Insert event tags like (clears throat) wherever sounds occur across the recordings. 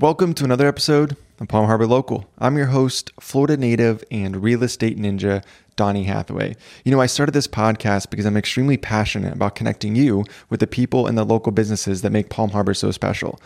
Welcome to another episode of Palm Harbor Local. I'm your host, Florida native and real estate ninja, Donnie Hathaway. You know, I started this podcast because I'm extremely passionate about connecting you with the people and the local businesses that make Palm Harbor so special.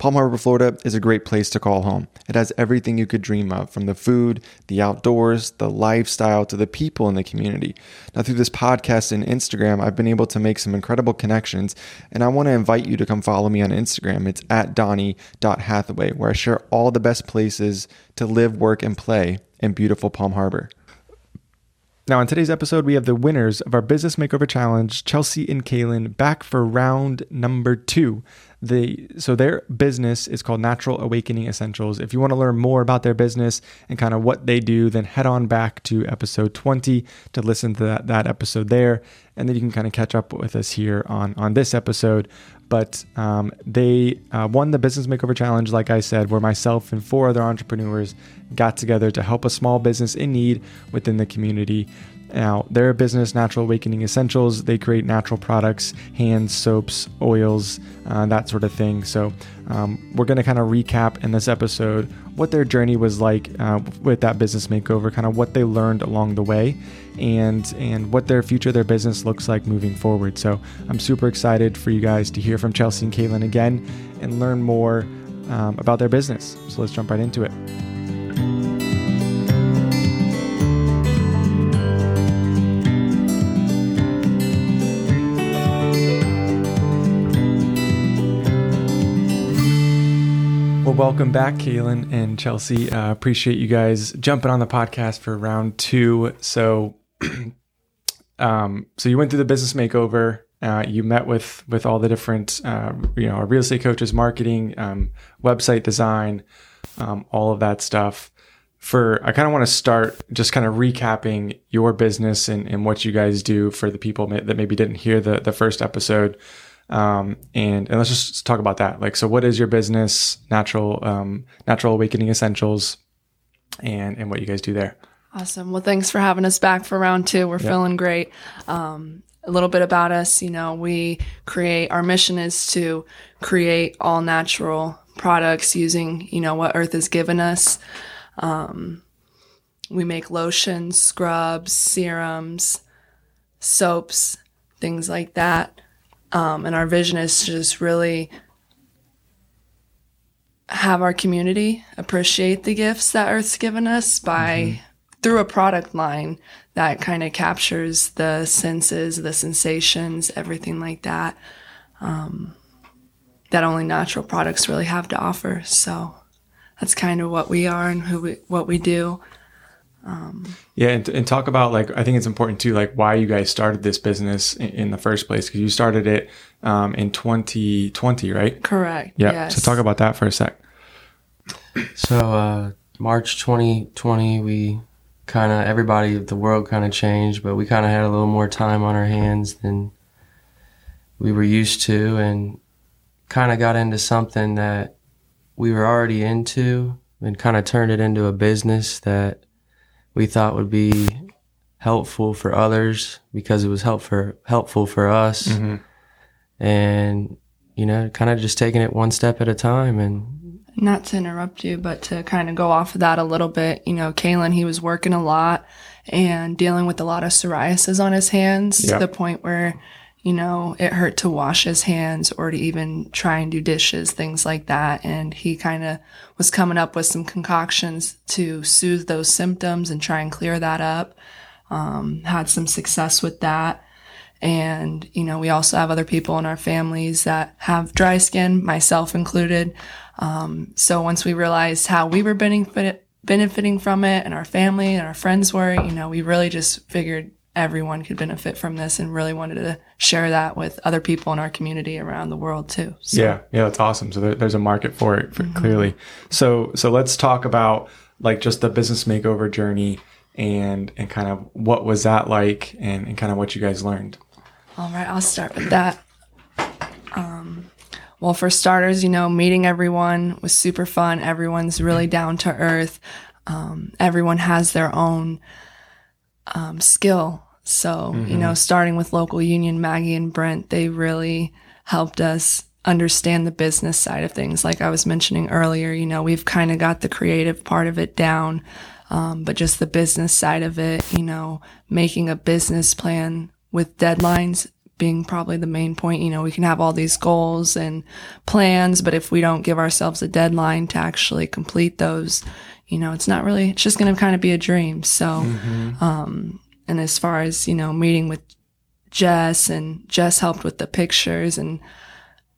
Palm Harbor, Florida is a great place to call home. It has everything you could dream of from the food, the outdoors, the lifestyle, to the people in the community. Now, through this podcast and Instagram, I've been able to make some incredible connections, and I want to invite you to come follow me on Instagram. It's at Donnie.Hathaway, where I share all the best places to live, work, and play in beautiful Palm Harbor. Now, in today's episode, we have the winners of our Business Makeover Challenge, Chelsea and Kaylin, back for round number two. The so their business is called Natural Awakening Essentials. If you want to learn more about their business and kind of what they do, then head on back to episode 20 to listen to that, that episode there, and then you can kind of catch up with us here on on this episode. But um, they uh, won the Business Makeover Challenge, like I said, where myself and four other entrepreneurs got together to help a small business in need within the community. Now, their business, Natural Awakening Essentials, they create natural products, hands, soaps, oils, uh, that sort of thing. So, um, we're going to kind of recap in this episode what their journey was like uh, with that business makeover, kind of what they learned along the way, and and what their future, their business looks like moving forward. So, I'm super excited for you guys to hear from Chelsea and Caitlin again and learn more um, about their business. So, let's jump right into it. Well, welcome back, Kaylin and Chelsea. Uh, appreciate you guys jumping on the podcast for round two. So, (clears throat) um, so you went through the business makeover. Uh, you met with with all the different, uh, you know, real estate coaches, marketing, um, website design, um, all of that stuff. For I kind of want to start just kind of recapping your business and, and what you guys do for the people that maybe didn't hear the the first episode. Um, and, and let's just talk about that. Like, so what is your business, natural, um, natural awakening essentials and, and what you guys do there? Awesome. Well, thanks for having us back for round two. We're feeling great. Um, a little bit about us, you know, we create, our mission is to create all natural products using, you know, what Earth has given us. Um, we make lotions, scrubs, serums, soaps, things like that. Um, and our vision is to just really have our community appreciate the gifts that Earth's given us by mm-hmm. through a product line that kind of captures the senses, the sensations, everything like that. Um, that only natural products really have to offer. So that's kind of what we are and who we, what we do. Um, yeah, and, and, talk about like I think it's important too, like why you guys started this business in, in the first place because you started it um, in 2020, right? Correct. Yeah. Yes. So talk about that for a sec. So uh, March 2020, we kind of everybody, the world kind of changed, but we kind of had a little more time on our hands than we were used to, and kind of got into something that we were already into, and kind of turned it into a business that we thought would be helpful for others because it was help for, helpful for us. Mm-hmm. And, you know, kind of just taking it one step at a time and not to interrupt you, but to kind of go off of that a little bit, you know, Kalen, he was working a lot and dealing with a lot of psoriasis on his hands yep. to the point where, you know, it hurt to wash his hands or to even try and do dishes, things like that. And he kind of was coming up with some concoctions to soothe those symptoms and try and clear that up. Um, had some success with that. And, you know, we also have other people in our families that have dry skin, myself included. Um, so once we realized how we were benefit, benefiting from it and our family and our friends were, you know, we really just figured everyone could benefit from this and really wanted to share that with other people in our community around the world too. So. Yeah, yeah, that's awesome. So there, there's a market for it for, mm-hmm. clearly. So so let's talk about like just the business makeover journey and and kind of what was that like and, and kind of what you guys learned. All right, I'll start with that. Um, well, for starters, you know, meeting everyone was super fun. Everyone's really down to earth. Um, everyone has their own um, skill. So, mm-hmm. you know, starting with local union, Maggie and Brent, they really helped us understand the business side of things. Like I was mentioning earlier, you know, we've kind of got the creative part of it down. Um, but just the business side of it, you know, making a business plan with deadlines being probably the main point. You know, we can have all these goals and plans, but if we don't give ourselves a deadline to actually complete those, you know, it's not really, it's just going to kind of be a dream. So, mm-hmm. um, and as far as, you know, meeting with Jess and Jess helped with the pictures and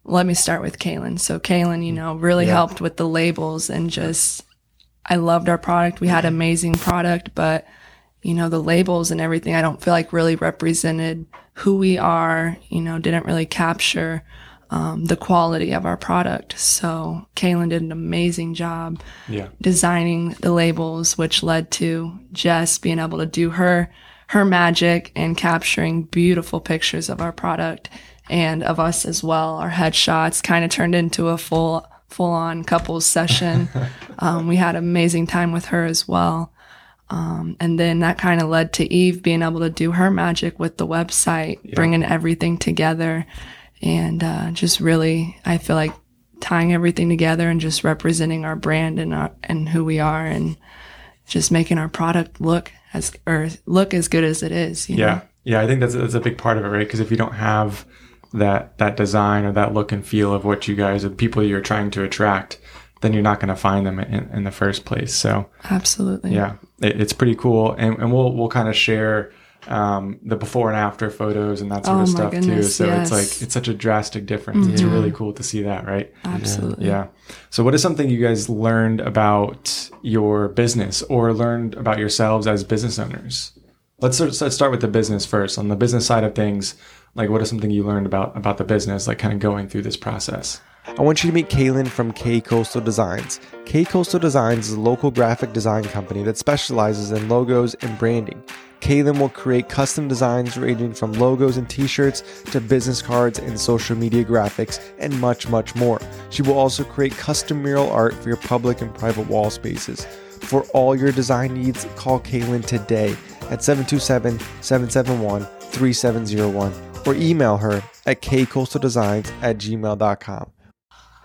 let me start with Kaylin. So Kaylin, you know, really yeah. helped with the labels and just, I loved our product. We had amazing product, but you know, the labels and everything, I don't feel like really represented who we are, you know, didn't really capture um, the quality of our product. So Kaylin did an amazing job yeah. designing the labels, which led to Jess being able to do her her magic and capturing beautiful pictures of our product and of us as well. Our headshots kind of turned into a full full on couples session. (laughs) um, we had an amazing time with her as well. Um, and then that kind of led to Eve being able to do her magic with the website, yeah. bringing everything together, and uh, just really, I feel like tying everything together and just representing our brand and our, and who we are, and just making our product look as or look as good as it is. yeah, know? yeah, I think that's that's a big part of it, right? Because if you don't have that that design or that look and feel of what you guys, the people you're trying to attract, then you're not going to find them in, in, the first place. So absolutely, yeah, it, it's pretty cool, and, and we'll we'll kind of share um, the before and after photos and that sort oh of stuff goodness, too. So yes. it's like it's such a drastic difference. Mm-hmm. It's really cool to see that, right? Absolutely. Yeah. So what is something you guys learned about your business or learned about yourselves as business owners? Let's let's start with the business first. On the business side of things, like what is something you learned about about the business, like kind of going through this process? I want you to meet Kaylin from K Coastal Designs. K Coastal Designs is a local graphic design company that specializes in logos and branding. Kaylin will create custom designs ranging from logos and t shirts to business cards and social media graphics and much, much more. She will also create custom mural art for your public and private wall spaces. For all your design needs, call Kaylin today at 727 771 3701 or email her at kcoastaldesigns at gmail.com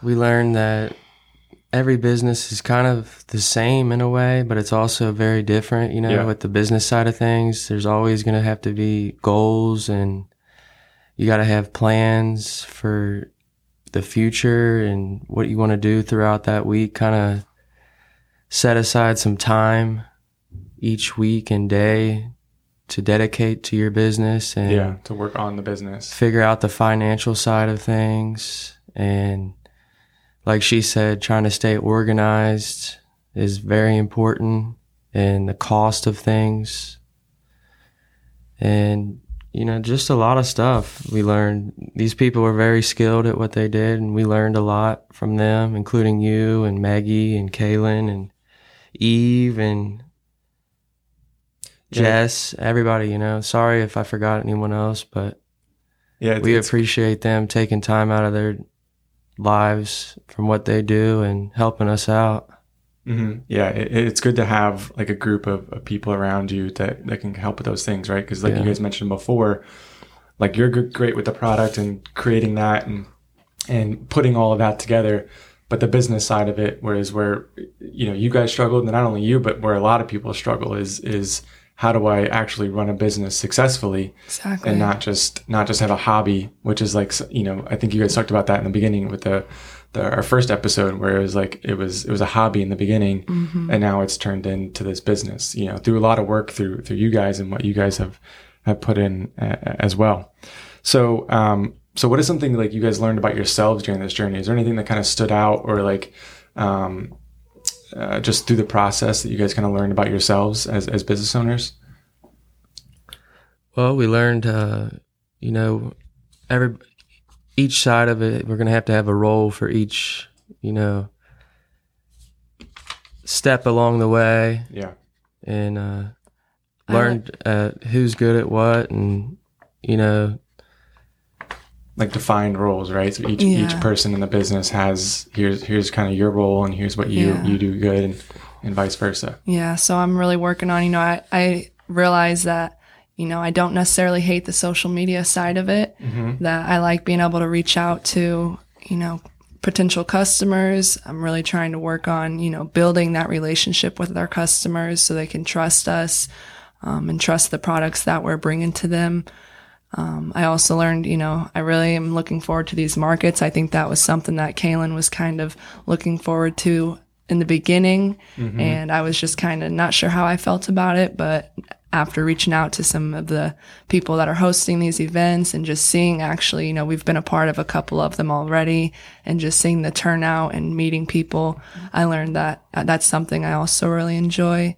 we learned that every business is kind of the same in a way, but it's also very different. You know, yeah. with the business side of things, there's always going to have to be goals and you got to have plans for the future and what you want to do throughout that week. Kind of set aside some time each week and day to dedicate to your business and yeah, to work on the business. Figure out the financial side of things and like she said, trying to stay organized is very important and the cost of things. And, you know, just a lot of stuff we learned. These people were very skilled at what they did, and we learned a lot from them, including you and Maggie and Kaylin and Eve and Jess, everybody, you know. Sorry if I forgot anyone else, but yeah, we appreciate them taking time out of their lives from what they do and helping us out. Mm-hmm. Yeah, it, it's good to have like a group of, of, people around you that, that can help with those things, right? Because like yeah. you guys mentioned before, like you're great with the product and creating that and and putting all of that together, but the business side of it, whereas where you know you guys struggled, and not only you, but where a lot of people struggle is is how do I actually run a business successfully exactly. and not just not just have a hobby, which is like you know I think you guys talked about that in the beginning with the, the our first episode where it was like it was it was a hobby in the beginning mm-hmm. and now it's turned into this business you know through a lot of work through through you guys and what you guys have have put in uh, as well. So um so what is something like you guys learned about yourselves during this journey? Is there anything that kind of stood out or like um uh, just through the process that you guys kind of learned about yourselves as, as business owners? Well, we learned, uh, you know, every each side of it, we're going to have to have a role for each, you know, step along the way. Yeah. And uh, learned uh, who's good at what and, you know, like defined roles, right? So each yeah. each person in the business has here's here's kind of your role and here's what you yeah. you do good and, and vice versa. Yeah. So I'm really working on, you know, I, I realize that, you know, I don't necessarily hate the social media side of it, mm-hmm. that I like being able to reach out to, you know, potential customers. I'm really trying to work on, you know, building that relationship with our customers so they can trust us um, and trust the products that we're bringing to them. Um, I also learned, you know, I really am looking forward to these markets. I think that was something that Kaylin was kind of looking forward to in the beginning. Mm-hmm. And I was just kind of not sure how I felt about it. But after reaching out to some of the people that are hosting these events and just seeing actually, you know, we've been a part of a couple of them already and just seeing the turnout and meeting people, I learned that uh, that's something I also really enjoy.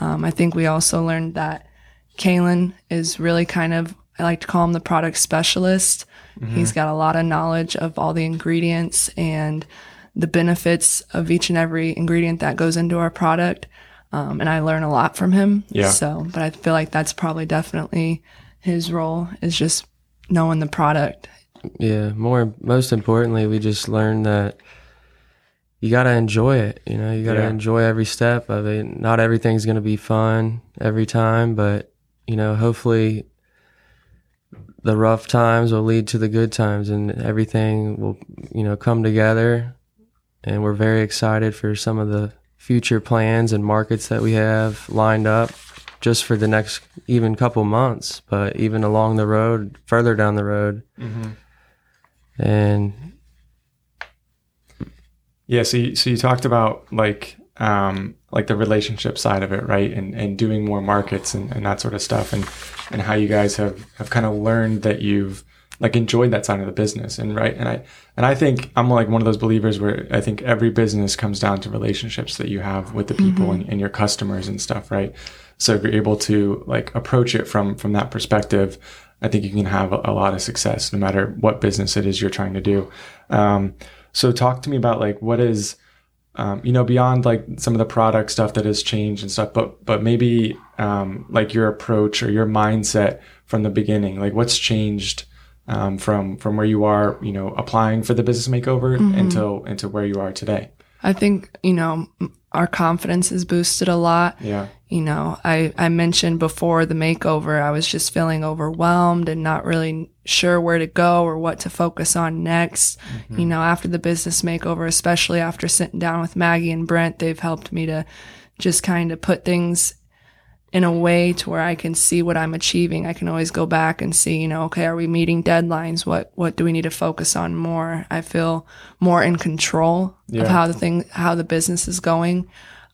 Um, I think we also learned that Kalen is really kind of, I like to call him the product specialist. Mm-hmm. He's got a lot of knowledge of all the ingredients and the benefits of each and every ingredient that goes into our product. Um, and I learn a lot from him. Yeah. So, but I feel like that's probably definitely his role is just knowing the product. Yeah. More, most importantly, we just learned that you got to enjoy it. You know, you got to yeah. enjoy every step of it. Not everything's going to be fun every time, but, you know, hopefully the rough times will lead to the good times and everything will, you know, come together and we're very excited for some of the future plans and markets that we have lined up just for the next even couple months, but even along the road, further down the road. Mm-hmm. And yeah, so you, so you talked about like um, like the relationship side of it, right? And and doing more markets and, and that sort of stuff, and and how you guys have have kind of learned that you've like enjoyed that side of the business and right and i and i think i'm like one of those believers where i think every business comes down to relationships that you have with the people mm-hmm. and, and, your customers and stuff right so if you're able to like approach it from from that perspective i think you can have a, a lot of success no matter what business it is you're trying to do um, so talk to me about like what is um, you know beyond like some of the product stuff that has changed and stuff but but maybe um, like your approach or your mindset from the beginning like what's changed um, from from where you are, you know, applying for the business makeover mm-hmm. until into where you are today? I think you know our confidence is boosted a lot. Yeah. You know, I I mentioned before the makeover, I was just feeling overwhelmed and not really sure where to go or what to focus on next. Mm-hmm. You know, after the business makeover, especially after sitting down with Maggie and Brent, they've helped me to just kind of put things in a way to where I can see what I'm achieving. I can always go back and see, you know, okay, are we meeting deadlines? What what do we need to focus on more? I feel more in control yeah. of how the thing how the business is going.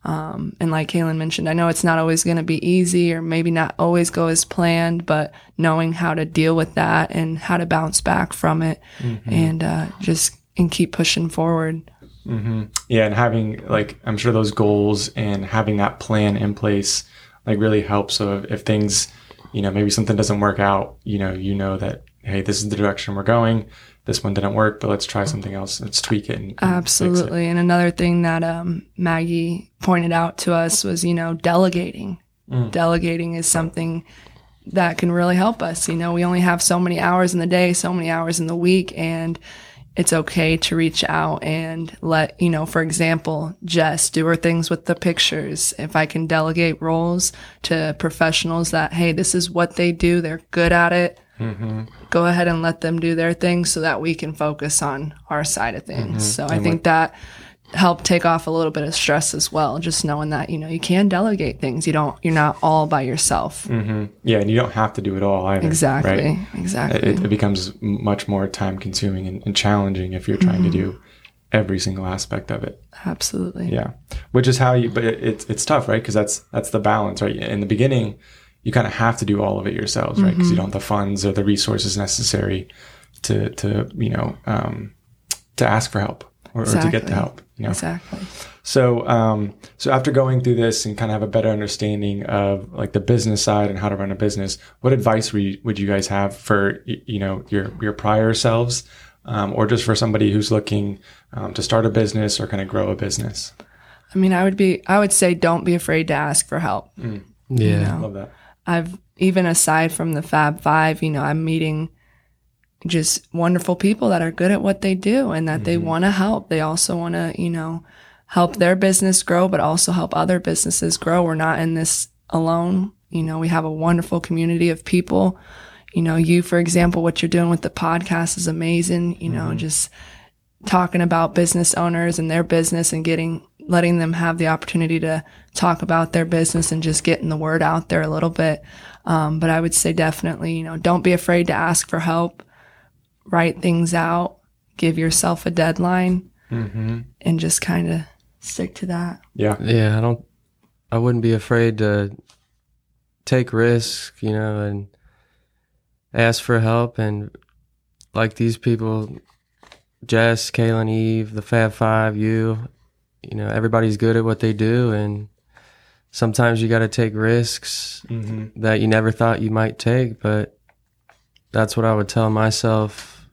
Um, and like Kaylin mentioned, I know it's not always going to be easy or maybe not always go as planned, but knowing how to deal with that and how to bounce back from it mm-hmm. and uh, just and keep pushing forward. Mm-hmm. Yeah, and having like I'm sure those goals and having that plan in place like really helps. So if, if things, you know, maybe something doesn't work out, you know, you know that hey, this is the direction we're going. This one didn't work, but let's try something else. Let's tweak it. And, and Absolutely. It. And another thing that um, Maggie pointed out to us was, you know, delegating. Mm. Delegating is something that can really help us. You know, we only have so many hours in the day, so many hours in the week, and it's okay to reach out and let, you know, for example, Jess do her things with the pictures. If I can delegate roles to professionals that, hey, this is what they do, they're good at it. Mm-hmm. Go ahead and let them do their thing so that we can focus on our side of things. Mm-hmm. So and I think that helped take off a little bit of stress as well. Just knowing that you know you can delegate things. You don't. You're not all by yourself. Mm-hmm. Yeah, and you don't have to do it all either. Exactly. Right? Exactly. It, it, becomes much more time consuming and, and challenging if you're trying mm-hmm. to do every single aspect of it. Absolutely. Yeah, which is how you. But it, it's it's tough, right? Because that's that's the balance, right? In the beginning, you kind of have to do all of it yourselves, right? Because mm-hmm. you don't have the funds or the resources necessary to to you know um, to ask for help or, exactly. or to get the help. You know? Exactly. So, um, so after going through this and kind of have a better understanding of like the business side and how to run a business, what advice would you, would you guys have for you know your your prior selves, um, or just for somebody who's looking um, to start a business or kind of grow a business? I mean, I would be I would say don't be afraid to ask for help. Mm. Yeah, you know? love that. I've even aside from the Fab Five, you know, I'm meeting just wonderful people that are good at what they do and that mm-hmm. they want to help. They also want to, you know, help their business grow, but also help other businesses grow. We're not in this alone. You know, we have a wonderful community of people. You know, you, for example, what you're doing with the podcast is amazing. You know, mm-hmm. just talking about business owners and their business and getting letting them have the opportunity to talk about their business and just getting the word out there a little bit. Um, but I would say definitely, you know, don't be afraid to ask for help, write things out, give yourself a deadline, Mm-hmm. and just kind of stick to that. Yeah. Yeah, I don't. I wouldn't be afraid to take risks, you know, and ask for help. And like these people, Jess, Kaylin, Eve, the Fab Five, you, you know, everybody's good at what they do, and sometimes you got to take risks Mm-hmm. that you never thought you might take. But that's what I would tell myself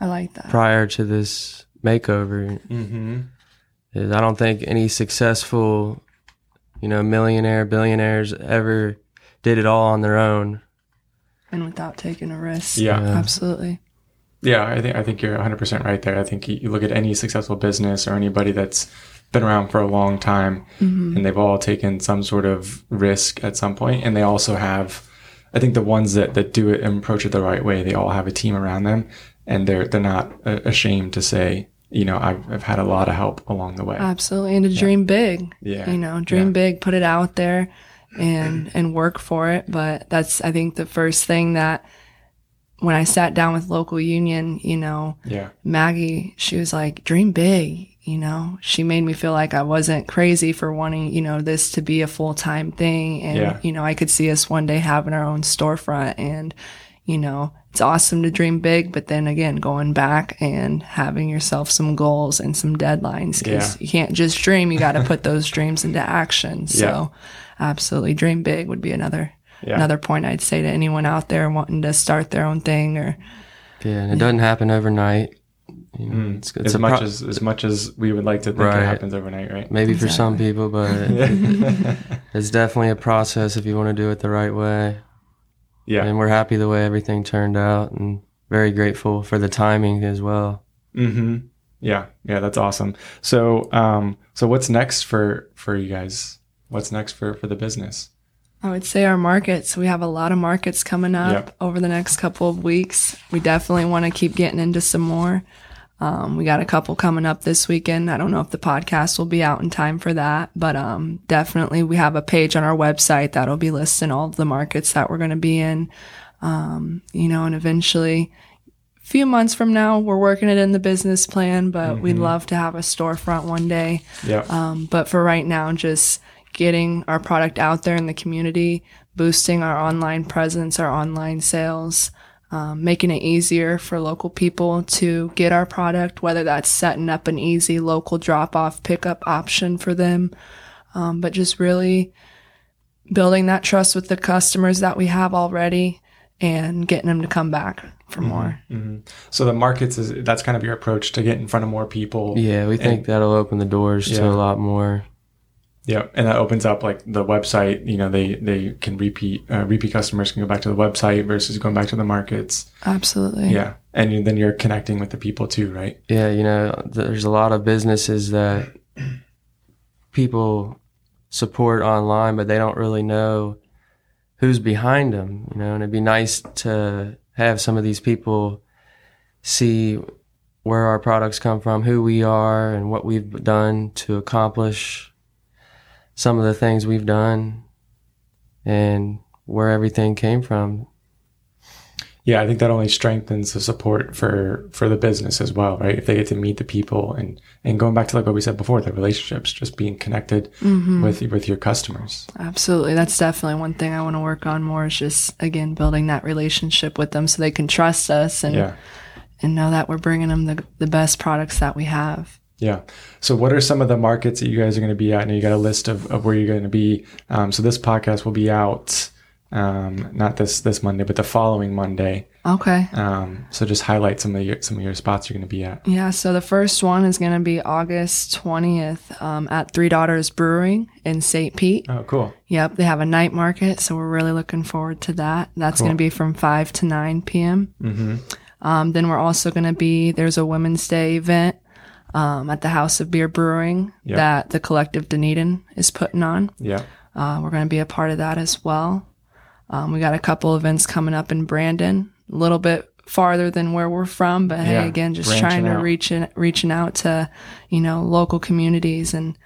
I like that. prior to this makeover. Mm-hmm. is I don't think any successful, you know, millionaire, billionaires ever did it all on their own. and without taking a risk. Yeah. Yeah. Absolutely. Yeah, I think I think you're 100 percent right there. I think you, you look at any successful business or anybody that's been around for a long time, mm-hmm. and they've all taken some sort of risk at some point, and they also have. I think the ones that, that do it and approach it the right way, they all have a team around them, and they're they're not ashamed to say, you know, I've, I've had a lot of help along the way. Absolutely. And to dream big. Yeah. You know, dream Yeah. big, put it out there and and work for it. But that's I think the first thing that when I sat down with local union, you know, yeah, Maggie, she was like, dream big, you know. She made me feel like I wasn't crazy for wanting, you know, this to be a full time thing. And, Yeah. you know, I could see us one day having our own storefront and, you know, it's awesome to dream big, but then again, going back and having yourself some goals and some deadlines because Yeah. you can't just dream. You got to put those dreams into action. (laughs) So, Yeah. absolutely, dream big would be another Yeah. another point I'd say to anyone out there wanting to start their own thing or Yeah, and it doesn't happen overnight. You know, it's, it's as much pro- as as much as we would like to think Right. it happens overnight, right? maybe for some people, but (laughs) (laughs) it's definitely a process if you want to do it the right way. Yeah. And we're happy the way everything turned out, and very grateful for the timing as well. Mm-hmm. Yeah, yeah, that's awesome. So, um, so what's next for for you guys? What's next for for the business? I would say our markets. We have a lot of markets coming up Yep. over the next couple of weeks. We definitely want to keep getting into some more. Um, we got a couple coming up this weekend. I don't know if the podcast will be out in time for that, but um, definitely we have a page on our website that'll be listing all the markets that we're going to be in. Um, you know, and eventually, a few months from now, we're working it in the business plan, but we'd love to have a storefront one day. Yeah, Um, but for right now, just getting our product out there in the community, boosting our online presence, our online sales, um, making it easier for local people to get our product, whether that's setting up an easy local drop off pickup option for them. Um, but just really building that trust with the customers that we have already and getting them to come back for more. so the markets is that's kind of your approach to get in front of more people. Yeah, we think that'll open the doors to a lot more. Yeah, and that opens up like the website. You know, they they can repeat uh, repeat customers can go back to the website versus going back to the markets. Absolutely. Yeah, and you- then you're connecting with the people too, right? Yeah, you know, there's a lot of businesses that people support online, but they don't really know who's behind them, you know, and it'd be nice to have some of these people see where our products come from, who we are, and what we've done to accomplish some of the things we've done and where everything came from. Yeah, I think that only strengthens the support for for the business as well, right? If they get to meet the people and and going back to like what we said before, the relationships, just being connected mm-hmm. with with your customers. Absolutely. That's definitely one thing I want to work on more is just, again, building that relationship with them so they can trust us and, Yeah, and know that we're bringing them the, the best products that we have. Yeah. So, what are some of the markets that you guys are going to be at? I know you got a list of, of where you're going to be. Um, so this podcast will be out um, not this this Monday, but the following Monday. Okay. Um, so just highlight some of your some of your spots you're going to be at. Yeah. So the first one is going to be August 20th um, at Three Daughters Brewing in St. Pete. Oh, cool. Yep. They have a night market. So we're really looking forward to that. That's Cool. going to be from 5 to 9 p.m. Mm-hmm. Um, then we're also going to be, there's a Women's Day event um, at the House of Beer Brewing Yep. that the Collective Dunedin is putting on. Yeah. Uh, we're going to be a part of that as well. Um, we got a couple events coming up in Brandon, a little bit farther than where we're from, but Yeah, hey, again, just trying to out. reach in, reaching out to, you know, local communities. And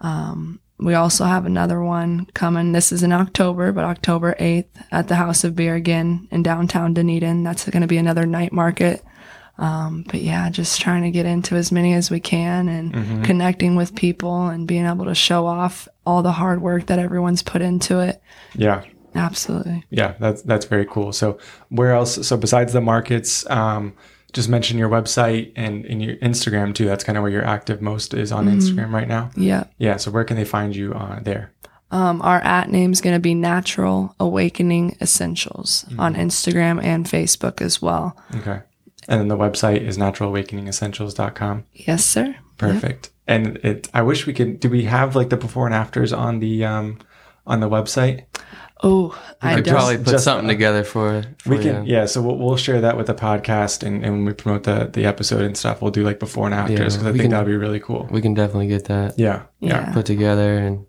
um, we also have another one coming. This is in October, but October 8th at the House of Beer again in downtown Dunedin. That's going to be another night market. Um, but yeah, just trying to get into as many as we can and Mm-hmm. connecting with people and being able to show off all the hard work that everyone's put into it. Yeah. Absolutely. Yeah, that's that's very cool. So where else? So besides the markets, um, just mention your website and, and your Instagram too. That's kind of where you're active most is on Instagram right now. Yeah. Yeah. So where can they find you uh, there? Um, our at name is going to be Natural Awakening Essentials on Instagram and Facebook as well. Okay. And then the website is naturalawakeningessentials.com. Yes, sir. Perfect. And it, I wish we could. Do we have like the before and afters on the um on the website? Oh, I I'd probably put just- something together for, for We can, you. yeah. So we'll, we'll share that with the podcast, and, and when we promote the the episode and stuff, we'll do like before and afters because I think can- that'd be really cool. We can definitely get that Yeah, yeah, Yeah. put together and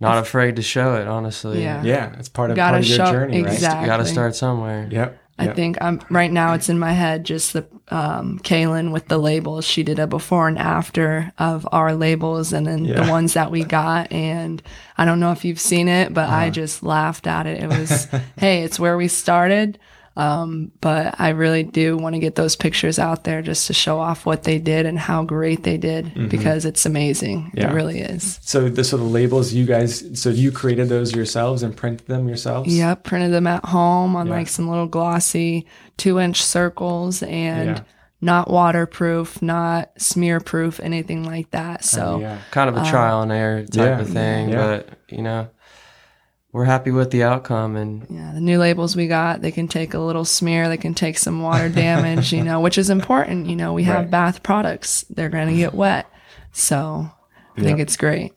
not afraid to show it, honestly. Yeah. yeah. It's part of Gotta part of your show- journey, right? exact- You got to start somewhere. Yep. I yep. think I'm right now. It's in my head. Just the um, Kaylin with the labels. She did a before and after of our labels, and then Yeah. the ones that we got. And I don't know if you've seen it, but Uh-huh. I just laughed at it. It was, (laughs) hey, it's where we started. Um, but I really do want to get those pictures out there just to show off what they did and how great they did because it's amazing. Mm-hmm. Yeah. It really is. So the sort of labels you guys, so you created those yourselves and printed them yourselves. Yep, printed them at home on Yeah. like some little glossy two inch circles and Yeah. not waterproof, not smear proof, anything like that. So Oh, yeah. Kind of a trial and error type Yeah. of thing, Yeah. but you know, we're happy with the outcome and yeah, the new labels we got, they can take a little smear, they can take some water damage, you know, which is important. You know, we have Right. bath products, they're going to get wet. So I think it's great.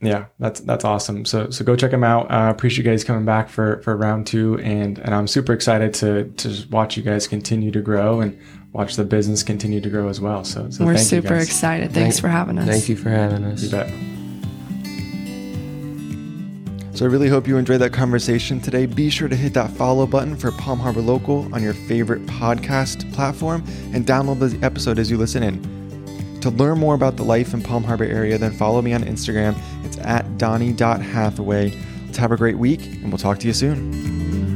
Yeah, that's that's awesome. So so go check them out. Uh, appreciate you guys coming back for for round two, and and I'm super excited to to watch you guys continue to grow and watch the business continue to grow as well. So, so We're thank you super guys. excited. Thanks Thank- for having us. thank you for having us. You bet. So I really hope you enjoyed that conversation today. Be sure to hit that follow button for Palm Harbor Local on your favorite podcast platform and download the episode as you listen in. To learn more about the life in Palm Harbor area, then follow me on Instagram. It's at donnie.hathaway. Have a great week and we'll talk to you soon.